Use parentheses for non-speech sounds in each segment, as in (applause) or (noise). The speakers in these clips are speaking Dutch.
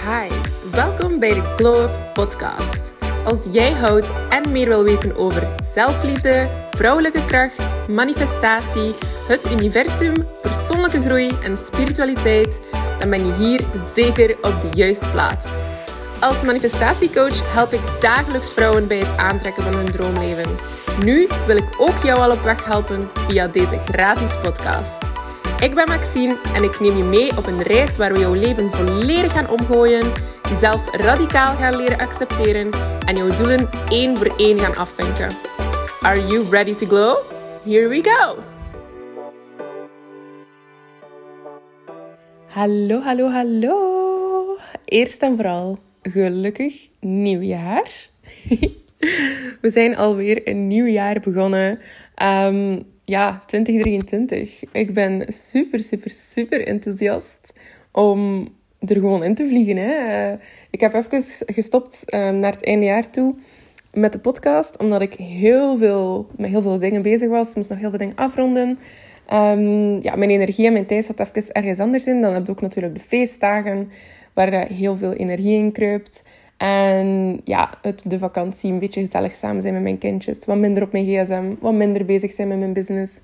Hi, welkom bij de Glow Up Podcast. Als jij houdt en meer wil weten over zelfliefde, vrouwelijke kracht, manifestatie, het universum, persoonlijke groei en spiritualiteit, dan ben je hier zeker op de juiste plaats. Als manifestatiecoach help ik dagelijks vrouwen bij het aantrekken van hun droomleven. Nu wil ik ook jou al op weg helpen via deze gratis podcast. Ik ben Maxine en ik neem je mee op een reis waar we jouw leven volledig gaan omgooien, jezelf radicaal gaan leren accepteren en jouw doelen één voor één gaan afvinken. Are you ready to glow? Here we go! Hallo, hallo, hallo! Eerst en vooral gelukkig nieuwjaar. (laughs) We zijn alweer een nieuw jaar begonnen. Um, ja, 2023. Ik ben super, super, super enthousiast om er gewoon in te vliegen. Hè. Uh, ik heb even gestopt um, naar het einde jaar toe met de podcast, omdat ik heel veel, met heel veel dingen bezig was. Moest nog heel veel dingen afronden. Um, ja, mijn energie en mijn tijd zat even ergens anders in. Dan heb ik ook natuurlijk de feestdagen, waar heel veel energie in kruipt. En ja, het, de vakantie, een beetje gezellig samen zijn met mijn kindjes. Wat minder op mijn gsm, wat minder bezig zijn met mijn business.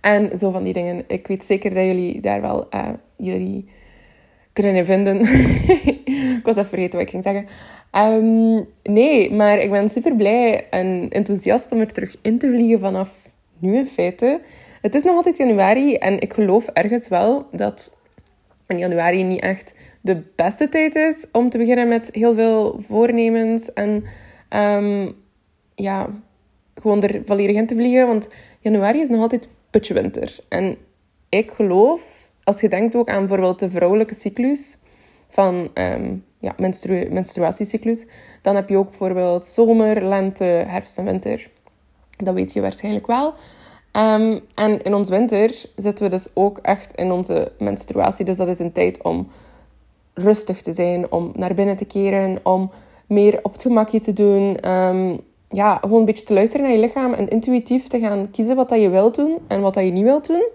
En zo van die dingen. Ik weet zeker dat jullie daar wel uh, jullie kunnen vinden. (laughs) ik was even vergeten wat ik ging zeggen. Um, nee, maar ik ben super blij en enthousiast om er terug in te vliegen vanaf nu in feite. Het is nog altijd januari en ik geloof ergens wel dat in januari niet echt de beste tijd is om te beginnen met heel veel voornemens en um, ja, gewoon er volledig in te vliegen. Want januari is nog altijd putje winter. En ik geloof, als je denkt ook aan bijvoorbeeld de vrouwelijke cyclus van um, ja, menstru menstruatiecyclus, dan heb je ook bijvoorbeeld zomer, lente, herfst en winter. Dat weet je waarschijnlijk wel. Um, en in ons winter zitten we dus ook echt in onze menstruatie. Dus dat is een tijd om rustig te zijn, om naar binnen te keren, om meer op het gemakje te doen. Um, ja, gewoon een beetje te luisteren naar je lichaam en intuïtief te gaan kiezen wat dat je wilt doen en wat dat je niet wilt doen.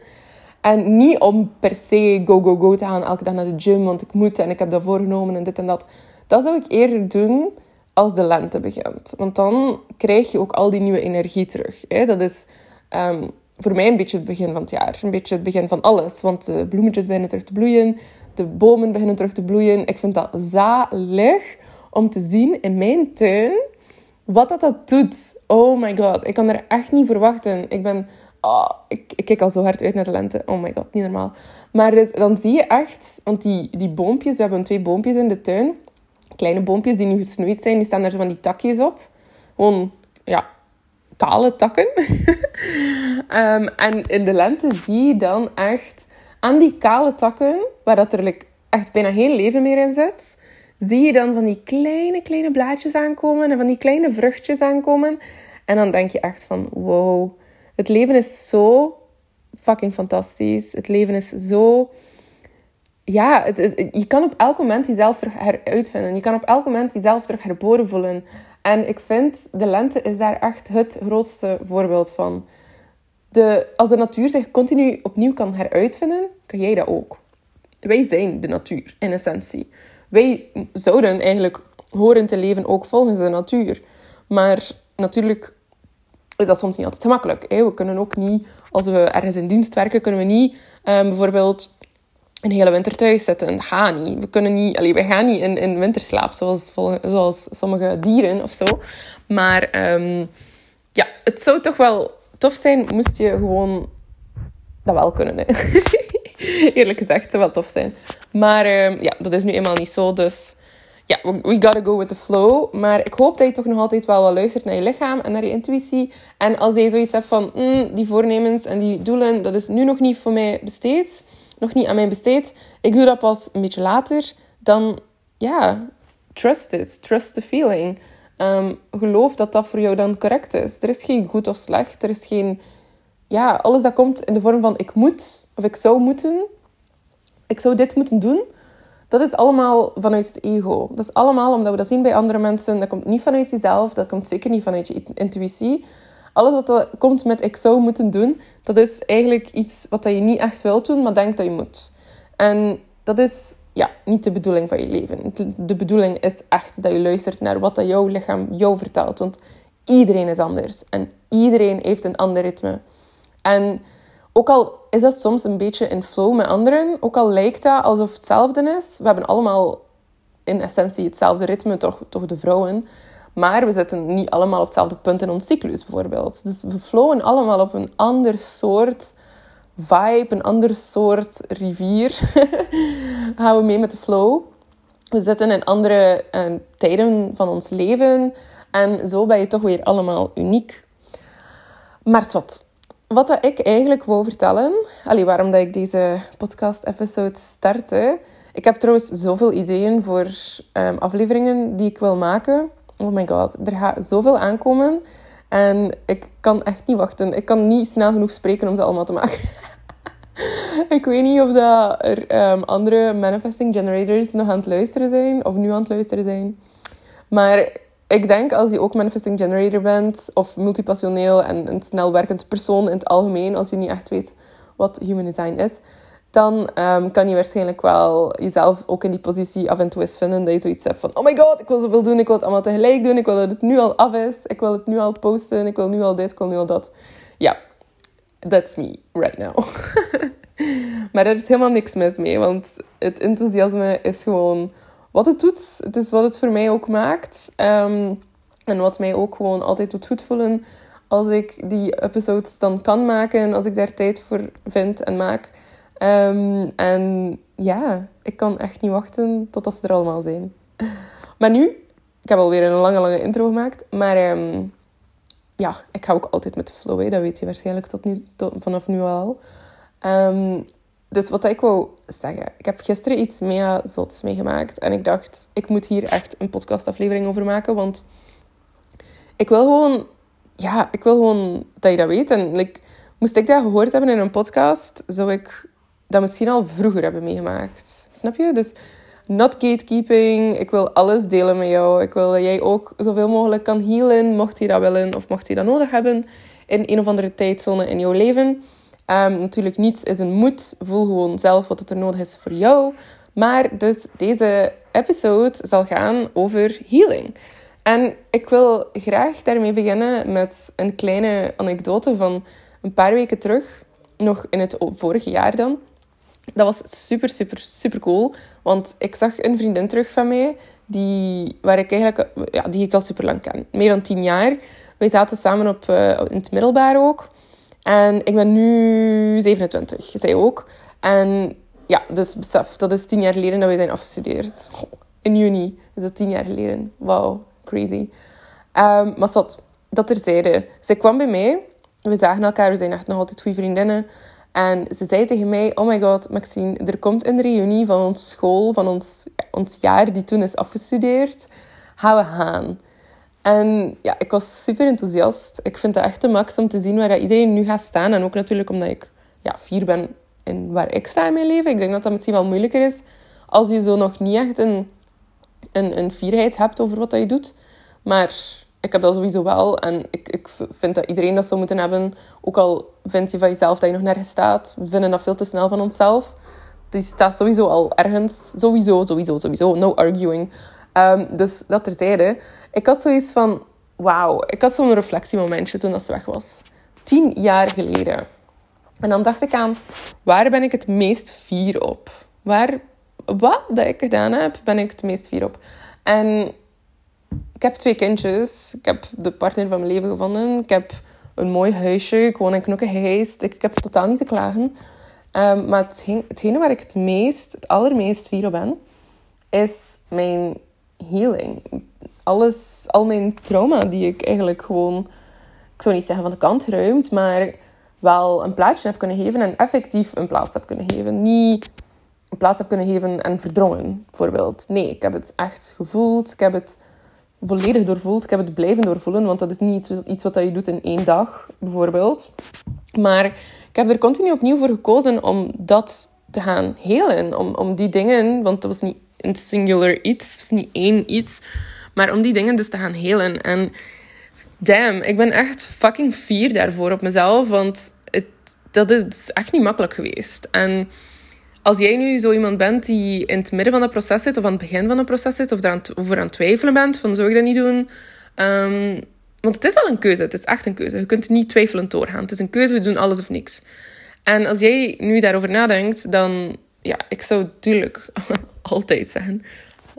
En niet om per se go, go, go te gaan elke dag naar de gym, want ik moet en ik heb dat voorgenomen en dit en dat. Dat zou ik eerder doen als de lente begint. Want dan krijg je ook al die nieuwe energie terug. Hè? Dat is um, voor mij een beetje het begin van het jaar. Een beetje het begin van alles. Want de bloemetjes beginnen terug te bloeien de bomen beginnen terug te bloeien. Ik vind dat zalig om te zien in mijn tuin wat dat, dat doet. Oh my god, ik kan er echt niet verwachten. Ik ben... Oh, ik, ik kijk al zo hard uit naar de lente. Oh my god, niet normaal. Maar dus, dan zie je echt... Want die, die boompjes, we hebben twee boompjes in de tuin. Kleine boompjes die nu gesnoeid zijn. Nu staan er zo van die takjes op. Gewoon, ja, kale takken. um, (laughs) en in de lente zie je dan echt aan die kale takken, waar dat er echt bijna geen leven meer in zit, zie je dan van die kleine, kleine blaadjes aankomen en van die kleine vruchtjes aankomen. En dan denk je echt van, wow, het leven is zo fucking fantastisch. Het leven is zo... Ja, je kan op elk moment jezelf terug heruitvinden. Je kan op elk moment jezelf terug herboren voelen. En ik vind, de lente is daar echt het grootste voorbeeld van de, als de natuur zich continu opnieuw kan heruitvinden, kan jij dat ook. Wij zijn de natuur, in essentie. Wij zouden eigenlijk horen te leven ook volgens de natuur. Maar natuurlijk is dat soms niet altijd gemakkelijk. Hè? We kunnen ook niet, als we ergens in dienst werken, kunnen we niet um, bijvoorbeeld een hele winter thuis zitten. Dat niet. We, kunnen niet, allee, we gaan niet in, in winterslaap, zoals, zoals sommige dieren of zo. Maar um, ja, het zou toch wel tof zijn, moest je gewoon dat wel kunnen. Hè. (laughs) (laughs) Eerlijk gezegd, zou wel tof zijn. Maar uh, ja, dat is nu eenmaal niet zo. Dus ja, we, gotta go with the flow. Maar ik hoop dat je toch nog altijd wel wat luistert naar je lichaam en naar je intuïtie. En als je zoiets hebt van, mm, die voornemens en die doelen, dat is nu nog niet voor mij besteed. Nog niet aan mij besteed. Ik doe dat pas een beetje later. Dan, ja, trust it. Trust the feeling. Um, geloof dat dat voor jou dan correct is. Er is geen goed of slecht. Er is geen... Ja, alles dat komt in de vorm van ik moet of ik zou moeten. Ik zou dit moeten doen. Dat is allemaal vanuit het ego. Dat is allemaal omdat we dat zien bij andere mensen. Dat komt niet vanuit jezelf. Dat komt zeker niet vanuit je intuïtie. Alles wat er komt met ik zou moeten doen, dat is eigenlijk iets wat je niet echt wilt doen, maar denkt dat je moet. En dat is ja, niet de bedoeling van je leven. De bedoeling is echt dat je luistert naar wat dat jouw lichaam jou vertelt. Want iedereen is anders. En iedereen heeft een ander ritme. En ook al is dat soms een beetje in flow met anderen, ook al lijkt dat alsof het hetzelfde is, we hebben allemaal in essentie hetzelfde ritme, toch, toch de vrouwen. Maar we zitten niet allemaal op hetzelfde punt in ons cyclus, bijvoorbeeld. Dus we flowen allemaal op een ander soort vibe, een ander soort rivier. (laughs) Gaan we mee met de flow. We zitten in andere uh, tijden van ons leven. En zo ben je toch weer allemaal uniek. Maar wat, wat ik eigenlijk wou vertellen, allee, waarom dat ik deze podcast-episode startte. Ik heb trouwens zoveel ideeën voor um, afleveringen die ik wil maken. Oh my god, er gaat zoveel aankomen. En ik kan echt niet wachten. Ik kan niet snel genoeg spreken om ze allemaal te maken. (laughs) ik weet niet of dat er um, andere manifesting generators nog aan het luisteren zijn. Of nu aan het luisteren zijn. Maar ik denk als je ook manifesting generator bent. Of multipassioneel en een snel werkend persoon in het algemeen. Als je niet echt weet wat human design is dan um, kan je waarschijnlijk wel jezelf ook in die positie af en toe eens vinden. Dat je zoiets hebt van, oh my god, ik wil zoveel doen. Ik wil het allemaal tegelijk doen. Ik wil dat het nu al af is. Ik wil het nu al posten. Ik wil nu al dit. Ik wil nu al dat. Ja, that's me right now. (laughs) maar er is helemaal niks mis mee. Want het enthousiasme is gewoon wat het doet. Het is wat het voor mij ook maakt. Um, en wat mij ook gewoon altijd doet goed voelen. Als ik die episodes dan kan maken. Als ik daar tijd voor vind en maak. Um, en ja, ik kan echt niet wachten totdat ze er allemaal zijn. Maar nu, ik heb alweer een lange, lange intro gemaakt. Maar um, ja, ik ga ook altijd met de flow. Dat weet je waarschijnlijk tot nu, vanaf nu al. Dus wat ik wou zeggen. Ik heb gisteren iets mega zots meegemaakt. En ik dacht, ik moet hier echt een podcastaflevering over maken. Want ik wil gewoon... Ja, ik wil gewoon dat je dat weet. En moest ik dat gehoord hebben in een podcast, zou ik dat misschien al vroeger hebben meegemaakt. Snap je? Dus not gatekeeping. Ik wil alles delen met jou. Ik wil dat jij ook zoveel mogelijk kan healen, mocht je dat willen of mocht je dat nodig hebben in een of andere tijdzone in jouw leven. Um, natuurlijk, niets is een moed. Voel gewoon zelf wat er nodig is voor jou. Maar dus deze episode zal gaan over healing. En ik wil graag daarmee beginnen met een kleine anekdote van een paar weken terug. Nog in het vorige jaar dan dat was super, super, super cool. Want ik zag een vriendin terug van mij, die, waar ik eigenlijk, ja, die ik al super lang ken. Meer dan tien jaar. Wij zaten samen op, uh, in het middelbaar ook. En ik ben nu 27, zij ook. En ja, dus besef, dat is tien jaar geleden dat wij zijn afgestudeerd. in juni is dat tien jaar geleden. Wauw, crazy. Um, maar zat, dat terzijde. Zij kwam bij mij. We zagen elkaar, we zijn echt nog altijd goede vriendinnen. En ze zei tegen mij, oh my god, Maxine, er komt een reunie van ons school, van ons, ons jaar die toen is afgestudeerd. Gaan we gaan. En ja, ik was super enthousiast. Ik vind het echt de max om te zien waar iedereen nu gaat staan. En ook natuurlijk omdat ik ja, vier ben in waar ik sta in mijn leven. Ik denk dat dat misschien wel moeilijker is als je zo nog niet echt een, een, een fierheid hebt over wat je doet. Maar ik heb dat sowieso wel. En ik, ik vind dat iedereen dat zou moeten hebben. Ook al vind je van jezelf dat je nog nergens staat. We vinden dat veel te snel van onszelf. Dus staat sowieso al ergens. Sowieso, sowieso, sowieso. No arguing. Um, dus dat terzijde. Ik had zoiets van... Wauw. Ik had zo'n reflectiemomentje toen dat ze weg was. Tien jaar geleden. En dan dacht ik aan... Waar ben ik het meest fier op? Waar... Wat dat ik gedaan heb, ben ik het meest fier op. En ik heb twee kindjes. Ik heb de partner van mijn leven gevonden. Ik heb een mooi huisje. Ik woon in Knokkenheist. Ik, ik heb totaal niet te klagen. Um, maar het hetgene waar ik het meest, het allermeest fier op ben, is mijn healing. Alles, al mijn trauma die ik eigenlijk gewoon, ik zou niet zeggen van de kant geruimd, maar wel een plaatsje heb kunnen geven en effectief een plaats heb kunnen geven. Niet een plaats heb kunnen geven en verdrongen, bijvoorbeeld. Nee, ik heb het echt gevoeld. Ik heb het volledig doorvoeld. Ik heb het blijven doorvoelen, want dat is niet iets wat je doet in één dag, bijvoorbeeld. Maar ik heb er continu opnieuw voor gekozen om dat te gaan helen. Om, om die dingen, want dat was niet een singular iets, het was niet één iets, maar om die dingen dus te gaan helen. En damn, ik ben echt fucking fier daarvoor op mezelf, want het, dat is echt niet makkelijk geweest. En als jij nu zo iemand bent die in het midden van het proces zit, of aan het begin van het proces zit, of eraan, over aan het twijfelen bent, van zou ik dat niet doen? Ehm, want het is al een keuze, het is echt een keuze. Je kunt niet twijfelend doorgaan. Het is een keuze, we doen alles of niks. En als jij nu daarover nadenkt, dan, ja, ik zou natuurlijk (laughs) altijd zeggen,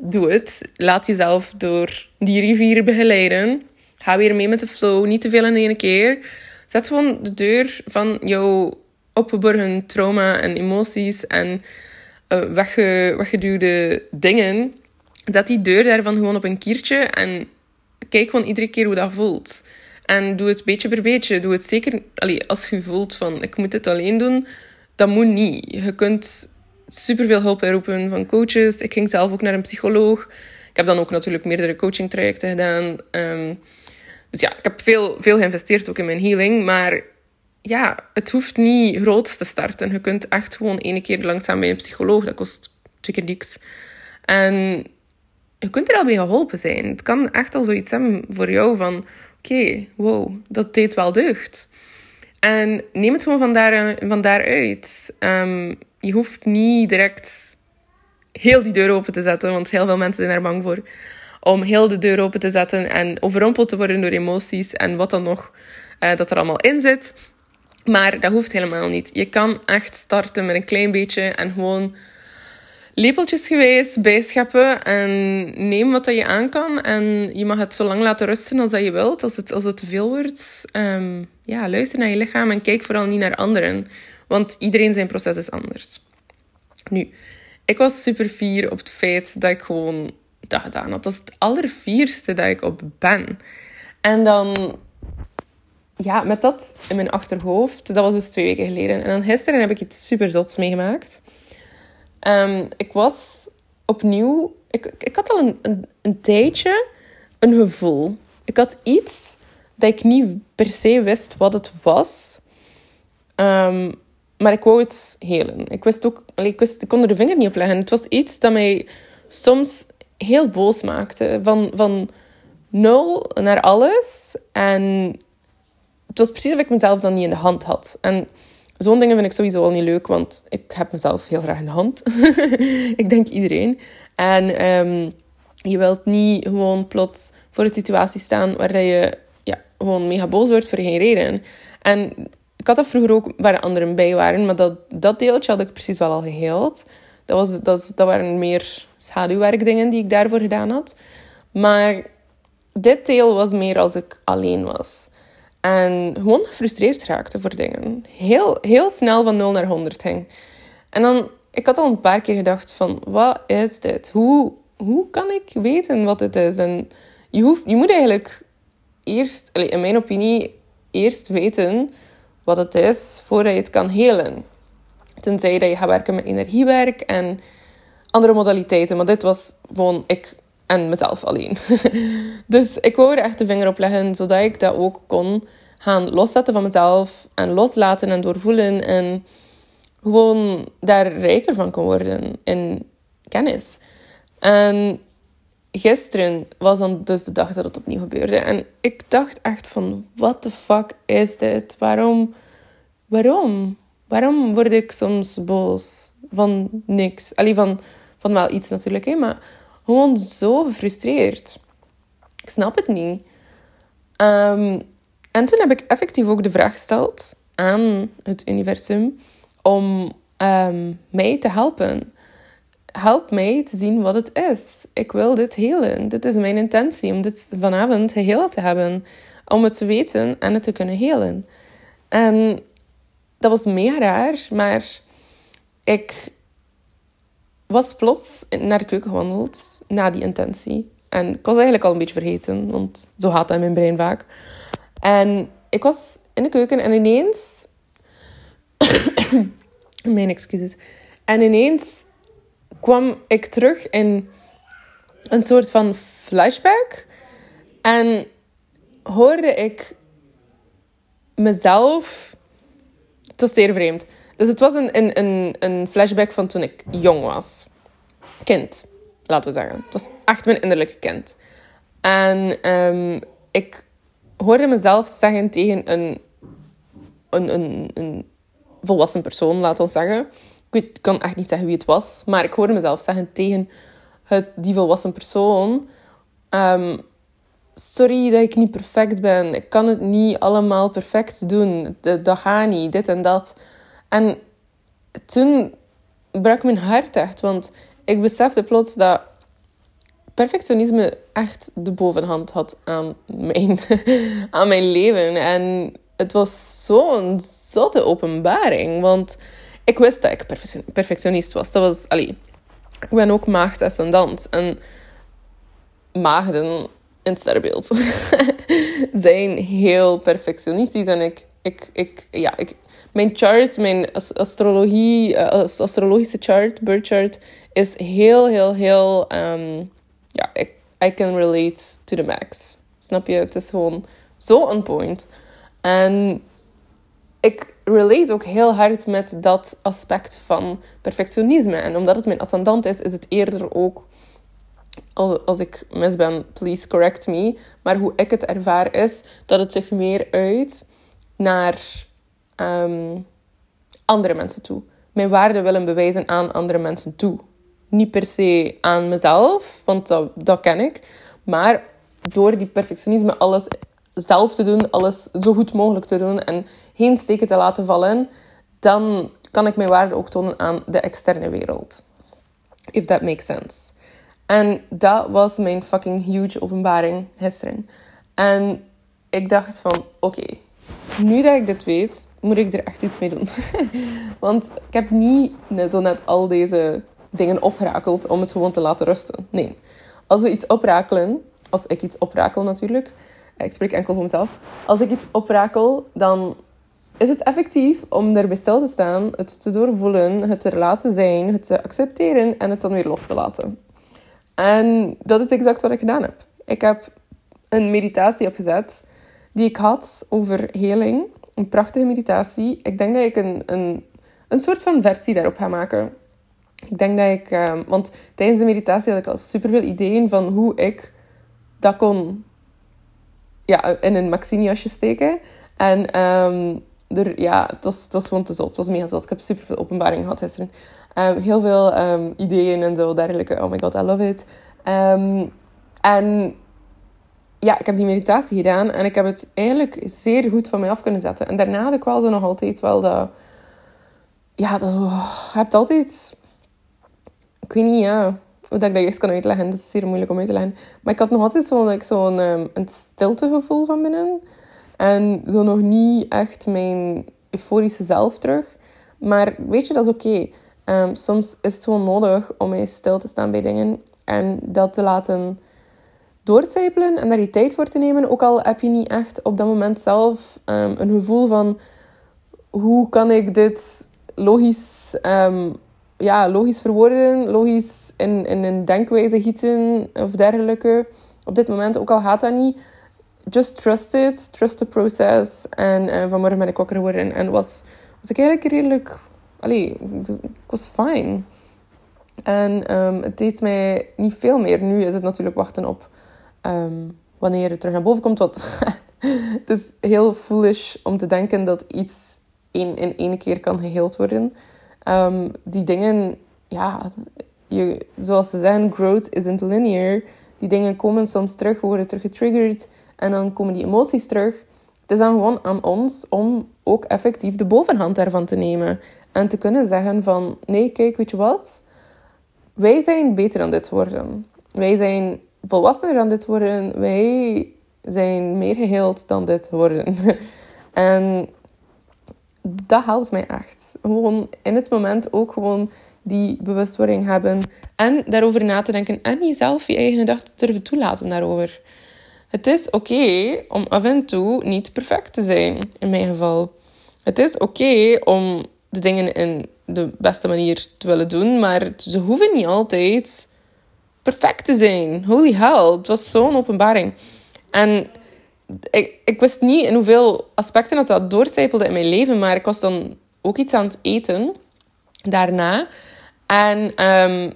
doe het. Laat jezelf door die rivier begeleiden. Ga weer mee met de flow, niet te veel in één keer. Zet gewoon de deur van jouw opgeborgen trauma en emoties en uh, wegge, weggeduwde dingen. Zet die deur daarvan gewoon op een kiertje en kijk gewoon iedere keer hoe dat voelt. En doe het beetje per beetje. Doe het zeker allee, als je voelt van ik moet dit alleen doen. Dat moet niet. Je kunt superveel hulp inroepen van coaches. Ik ging zelf ook naar een psycholoog. Ik heb dan ook natuurlijk meerdere coaching trajecten gedaan. Ehm, dus ja, ik heb veel, veel geïnvesteerd ook in mijn healing. Maar ja, het hoeft niet groot te starten. Je kunt echt gewoon één keer langzaam bij een psycholoog. Dat kost twee keer niks. En je kunt er al bij geholpen zijn. Het kan echt al zoiets hebben voor jou van... Oké, wow, dat deed wel deugd. En neem het gewoon van, daar, van daaruit. Um, je hoeft niet direct heel die deur open te zetten, want heel veel mensen zijn er bang voor. Om heel de deur open te zetten en overrompeld te worden door emoties en wat dan nog uh, dat er allemaal in zit. Maar dat hoeft helemaal niet. Je kan echt starten met een klein beetje en gewoon lepeltjes geweest bijscheppen en neem wat dat je aan kan. En je mag het zo lang laten rusten als dat je wilt. Als het, als het te veel wordt, um, ja, luister naar je lichaam en kijk vooral niet naar anderen. Want iedereen zijn proces is anders. Nu, ik was super fier op het feit dat ik gewoon dat gedaan had. Dat is het allervierste dat ik op ben. En dan, ja, met dat in mijn achterhoofd, dat was dus twee weken geleden. En dan gisteren heb ik iets super zots meegemaakt. Um, ik was opnieuw, ik, ik had al een, een, een tijdje een gevoel. Ik had iets dat ik niet per se wist wat het was. Um, maar ik wou het helen. Ik wist ook, ik, wist, ik kon er de vinger niet op leggen. Het was iets dat mij soms heel boos maakte. Van, van nul naar alles. En het was precies of ik mezelf dan niet in de hand had. En zo'n dingen vind ik sowieso al niet leuk, want ik heb mezelf heel graag in de hand. (laughs) ik denk iedereen. En um, je wilt niet gewoon plots voor een situatie staan waar je ja, gewoon mega boos wordt voor geen reden. En ik had dat vroeger ook waar anderen bij waren, maar dat, dat deeltje had ik precies wel al geheeld. Dat, was, dat, dat waren meer schaduwwerkdingen die ik daarvoor gedaan had. Maar dit deel was meer als ik alleen was. En gewoon gefrustreerd raakte voor dingen. Heel, heel snel van 0 naar 100 ging. En dan, ik had al een paar keer gedacht van, wat is dit? Hoe, hoe kan ik weten wat het is? En je, hoeft, je moet eigenlijk eerst, in mijn opinie, eerst weten wat het is voordat je het kan helen. Tenzij dat je gaat werken met energiewerk en andere modaliteiten. Maar dit was gewoon ik en mezelf alleen. (laughs) dus ik wou er echt de vinger op leggen, zodat ik dat ook kon gaan loszetten van mezelf. En loslaten en doorvoelen. En gewoon daar rijker van kon worden in kennis. En gisteren was dan dus de dag dat het opnieuw gebeurde. En ik dacht echt van, what the fuck is dit? Waarom, waarom? Waarom word ik soms boos van niks? Allee, van, van wel iets natuurlijk, hè, maar gewoon zo gefrustreerd. Ik snap het niet. Um, en toen heb ik effectief ook de vraag gesteld aan het universum om um, mij te helpen help mij te zien wat het is. Ik wil dit helen. Dit is mijn intentie om dit vanavond geheel te hebben. Om het te weten en het te kunnen helen. En dat was mega raar, maar ik was plots naar de keuken gewandeld na die intentie. En ik was eigenlijk al een beetje vergeten, want zo gaat dat in mijn brein vaak. En ik was in de keuken en ineens. (coughs) mijn excuses. En ineens kwam ik terug in een soort van flashback. En hoorde ik mezelf. Het was zeer vreemd. Dus het was een, een, een, een flashback van toen ik jong was. Kind, laten we zeggen. Het was echt mijn innerlijke kind. En um, ik hoorde mezelf zeggen tegen een, een, een, een volwassen persoon, laten we zeggen ik kan echt niet zeggen wie het was, maar ik hoorde mezelf zeggen tegen het, die volwassen persoon: um, Sorry dat ik niet perfect ben. Ik kan het niet allemaal perfect doen. Dat gaat niet, dit en dat. En toen brak mijn hart echt, want ik besefte plots dat perfectionisme echt de bovenhand had aan mijn, (laughs) aan mijn leven. En het was zo'n zotte openbaring, want ik wist dat ik perfectionist was. Dat was, allee, ik ben ook maagdascendant. En maagden in sterrenbeeld (laughs) zijn heel perfectionistisch. En ik, ik, ik, ja, ik, mijn chart, mijn astrologie, uh, astrologische chart, birth chart, is heel, heel, heel... Um, ja, ik, I can relate to the max. Snap je? Het is gewoon zo on point. En ik relate ook heel hard met dat aspect van perfectionisme. En omdat het mijn ascendant is, is het eerder ook... Als ik mis ben, please correct me. Maar hoe ik het ervaar is dat het zich meer uit naar um, andere mensen toe. Mijn waarde willen bewijzen aan andere mensen toe. Niet per se aan mezelf, want dat, dat ken ik. Maar door die perfectionisme alles zelf te doen, alles zo goed mogelijk te doen en geen steken te laten vallen, dan kan ik mijn waarde ook tonen aan de externe wereld. If that makes sense. En dat was mijn fucking huge openbaring gisteren. En ik dacht van, oké, nu dat ik dit weet, moet ik er echt iets mee doen. (laughs) Want ik heb niet zo net al deze dingen opgerakeld om het gewoon te laten rusten. Nee. Als we iets oprakelen, als ik iets oprakel natuurlijk, ik spreek enkel voor mezelf. Als ik iets oprakel, dan is het effectief om erbij stil te staan, het te doorvoelen, het te laten zijn, het te accepteren en het dan weer los te laten. En dat is exact wat ik gedaan heb. Ik heb een meditatie opgezet die ik had over heling. Een prachtige meditatie. Ik denk dat ik een, een, een soort van versie daarop ga maken. Ik denk dat ik... Um, want tijdens de meditatie had ik al superveel ideeën van hoe ik dat kon ja, in een maxini-jasje steken. En um, er, ja, het was, het was gewoon te zot. Het was mega zot. Ik heb superveel openbaring gehad gisteren. Um, heel veel um, ideeën en zo dergelijke. Oh my god, I love it. en ja, ik heb die meditatie gedaan en ik heb het eigenlijk zeer goed van mij af kunnen zetten. En daarna had ik wel nog altijd wel dat... Ja, dat, oh, hebt altijd... Ik weet niet, ja hoe dat ik dat juist kan uitleggen. Dat is zeer moeilijk om uit te leggen. Maar ik had nog altijd zo'n zo'n um, een stiltegevoel van binnen. En zo nog niet echt mijn euforische zelf terug. Maar weet je, dat is oké. Ehm, soms is het gewoon nodig om eens stil te staan bij dingen. En dat te laten doorcijpelen en daar je tijd voor te nemen. Ook al heb je niet echt op dat moment zelf um, een gevoel van... Hoe kan ik dit logisch ja, logisch verwoorden, logisch in, in een denkwijze gieten of dergelijke. Op dit moment, ook al gaat dat niet, just trust it, trust the process. En uh, vanmorgen ben ik wakker geworden en was, was ik eigenlijk redelijk, allee, ik was fine. En um, het deed mij niet veel meer. Nu is het natuurlijk wachten op um, wanneer het terug naar boven komt. Wat (laughs) het is heel foolish om te denken dat iets in één keer kan geheeld worden. Um, die dingen, ja, je, zoals ze zeggen, growth isn't linear. Die dingen komen soms terug, worden terug getriggerd en dan komen die emoties terug. Het is dan gewoon aan ons om ook effectief de bovenhand daarvan te nemen. En te kunnen zeggen van, nee, kijk, weet je wat? Wij zijn beter dan dit worden. Wij zijn volwassener dan dit worden. Wij zijn meer geheeld dan dit worden. (laughs) en dat helpt mij echt. Gewoon in het moment ook gewoon die bewustwording hebben. En daarover na te denken. En jezelf je eigen gedachten durven toelaten daarover. Het is oké om af en toe niet perfect te zijn, in mijn geval. Het is oké om de dingen in de beste manier te willen doen, maar ze hoeven niet altijd perfect te zijn. Holy hell, het was zo'n openbaring. En ik, ik wist niet in hoeveel aspecten dat, dat doorcijpelde in mijn leven, maar ik was dan ook iets aan het eten daarna. En ehm,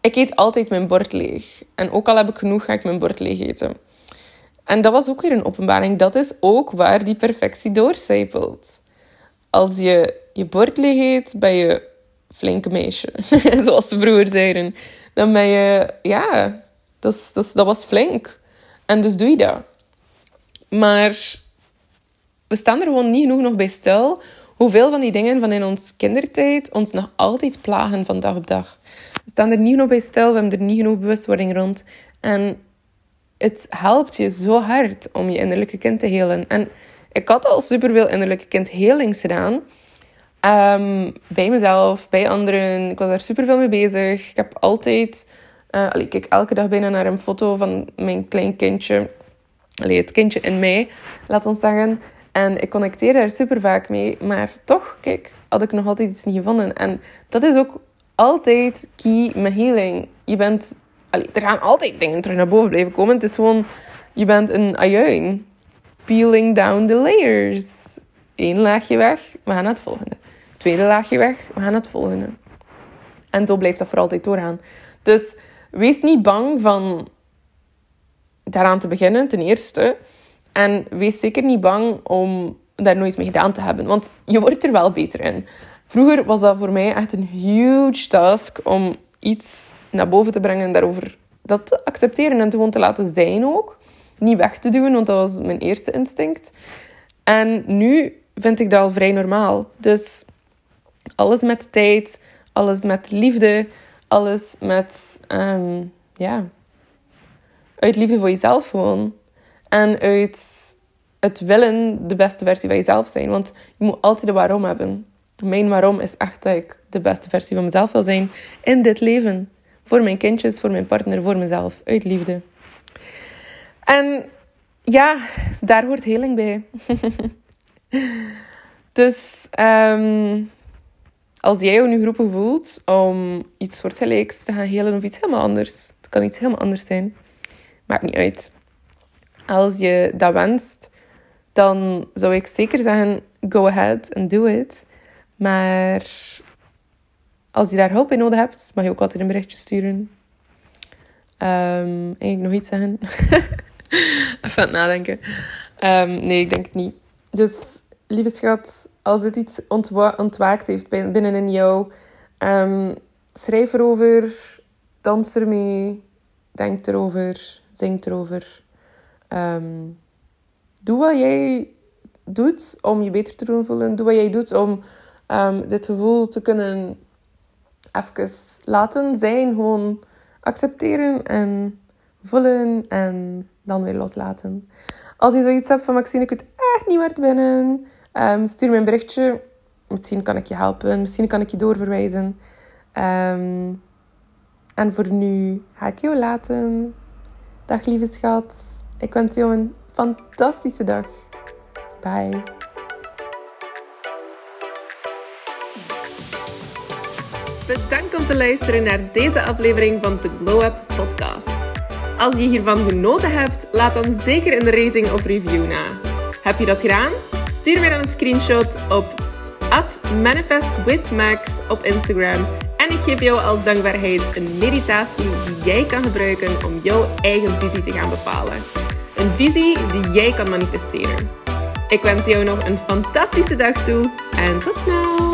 ik eet altijd mijn bord leeg. En ook al heb ik genoeg, ga ik mijn bord leeg eten. En dat was ook weer een openbaring. Dat is ook waar die perfectie doorcijpelt. Als je je bord leeg eet, ben je flinke meisje. (laughs) Zoals ze vroeger zeiden. Dan ben je, ja, dat, dat, dat was flink. En dus doe je dat. Maar we staan er gewoon niet genoeg nog bij stil. Hoeveel van die dingen van in ons kindertijd ons nog altijd plagen van dag op dag. We staan er niet genoeg bij stil. We hebben er niet genoeg bewustwording rond. En het helpt je zo hard om je innerlijke kind te helen. En ik had al superveel innerlijke kindhelings gedaan. Um, bij mezelf, bij anderen. Ik was daar superveel mee bezig. Ik heb altijd... Uh, ik kijk elke dag bijna naar een foto van mijn klein kindje. Allee, het kindje in mij, laat ons zeggen. En ik connecteer daar super vaak mee. Maar toch, kijk, had ik nog altijd iets niet gevonden. En dat is ook altijd key met healing. Je bent... Er gaan altijd dingen terug naar boven blijven komen. Het is gewoon... Je bent een ajuin. Peeling down the layers. Eén laagje weg, we gaan naar het volgende. Tweede laagje weg, we gaan naar het volgende. En zo blijft dat voor altijd doorgaan. Dus wees niet bang van daaraan te beginnen, ten eerste. En wees zeker niet bang om daar nooit mee gedaan te hebben. Want je wordt er wel beter in. Vroeger was dat voor mij echt een huge task om iets naar boven te brengen daarover dat te accepteren en gewoon te laten zijn ook. Niet weg te duwen, want dat was mijn eerste instinct. En nu vind ik dat al vrij normaal. Dus alles met tijd, alles met liefde, alles met, ehm, ja, uit liefde voor jezelf gewoon. En uit het willen de beste versie van jezelf zijn. Want je moet altijd de waarom hebben. Mijn waarom is echt dat ik de beste versie van mezelf wil zijn in dit leven. Voor mijn kindjes, voor mijn partner, voor mezelf. Uit liefde. En ja, daar hoort heling bij. (laughs) dus ehm, als jij je nu geroepen voelt om iets soortgelijks te gaan helen of iets helemaal anders. Het kan iets helemaal anders zijn. Maakt niet uit. Als je dat wenst, dan zou ik zeker zeggen: go ahead and do it. Maar als je daar hulp bij nodig hebt, mag je ook altijd een berichtje sturen. Um, eigenlijk nog iets zeggen. (laughs) Even aan het nadenken. Um, nee, ik denk het niet. Dus, lieve schat, als dit iets ontwa ontwaakt heeft binnenin jou, um, schrijf erover, dans ermee, denk erover, zing erover. Um, doe wat jij doet om je beter te doen voelen. Doe wat jij doet om um, dit gevoel te kunnen even laten zijn. Gewoon accepteren en voelen en dan weer loslaten. Als je zoiets hebt van Maxine, ik weet echt niet waar te binnen. Um, stuur me een berichtje. Misschien kan ik je helpen. Misschien kan ik je doorverwijzen. En voor nu ga ik jou laten. Dag lieve schat. Ik wens jou een fantastische dag. Bye. Bedankt om te luisteren naar deze aflevering van de Glow Up Podcast. Als je hiervan genoten hebt, laat dan zeker een rating of review na. Heb je dat gedaan? Stuur mij dan een screenshot op manifestwithmax op Instagram en ik geef jou als dankbaarheid een meditatie die jij kan gebruiken om jouw eigen visie te gaan bepalen. Een visie die jij kan manifesteren. Ik wens jou nog een fantastische dag toe en tot snel!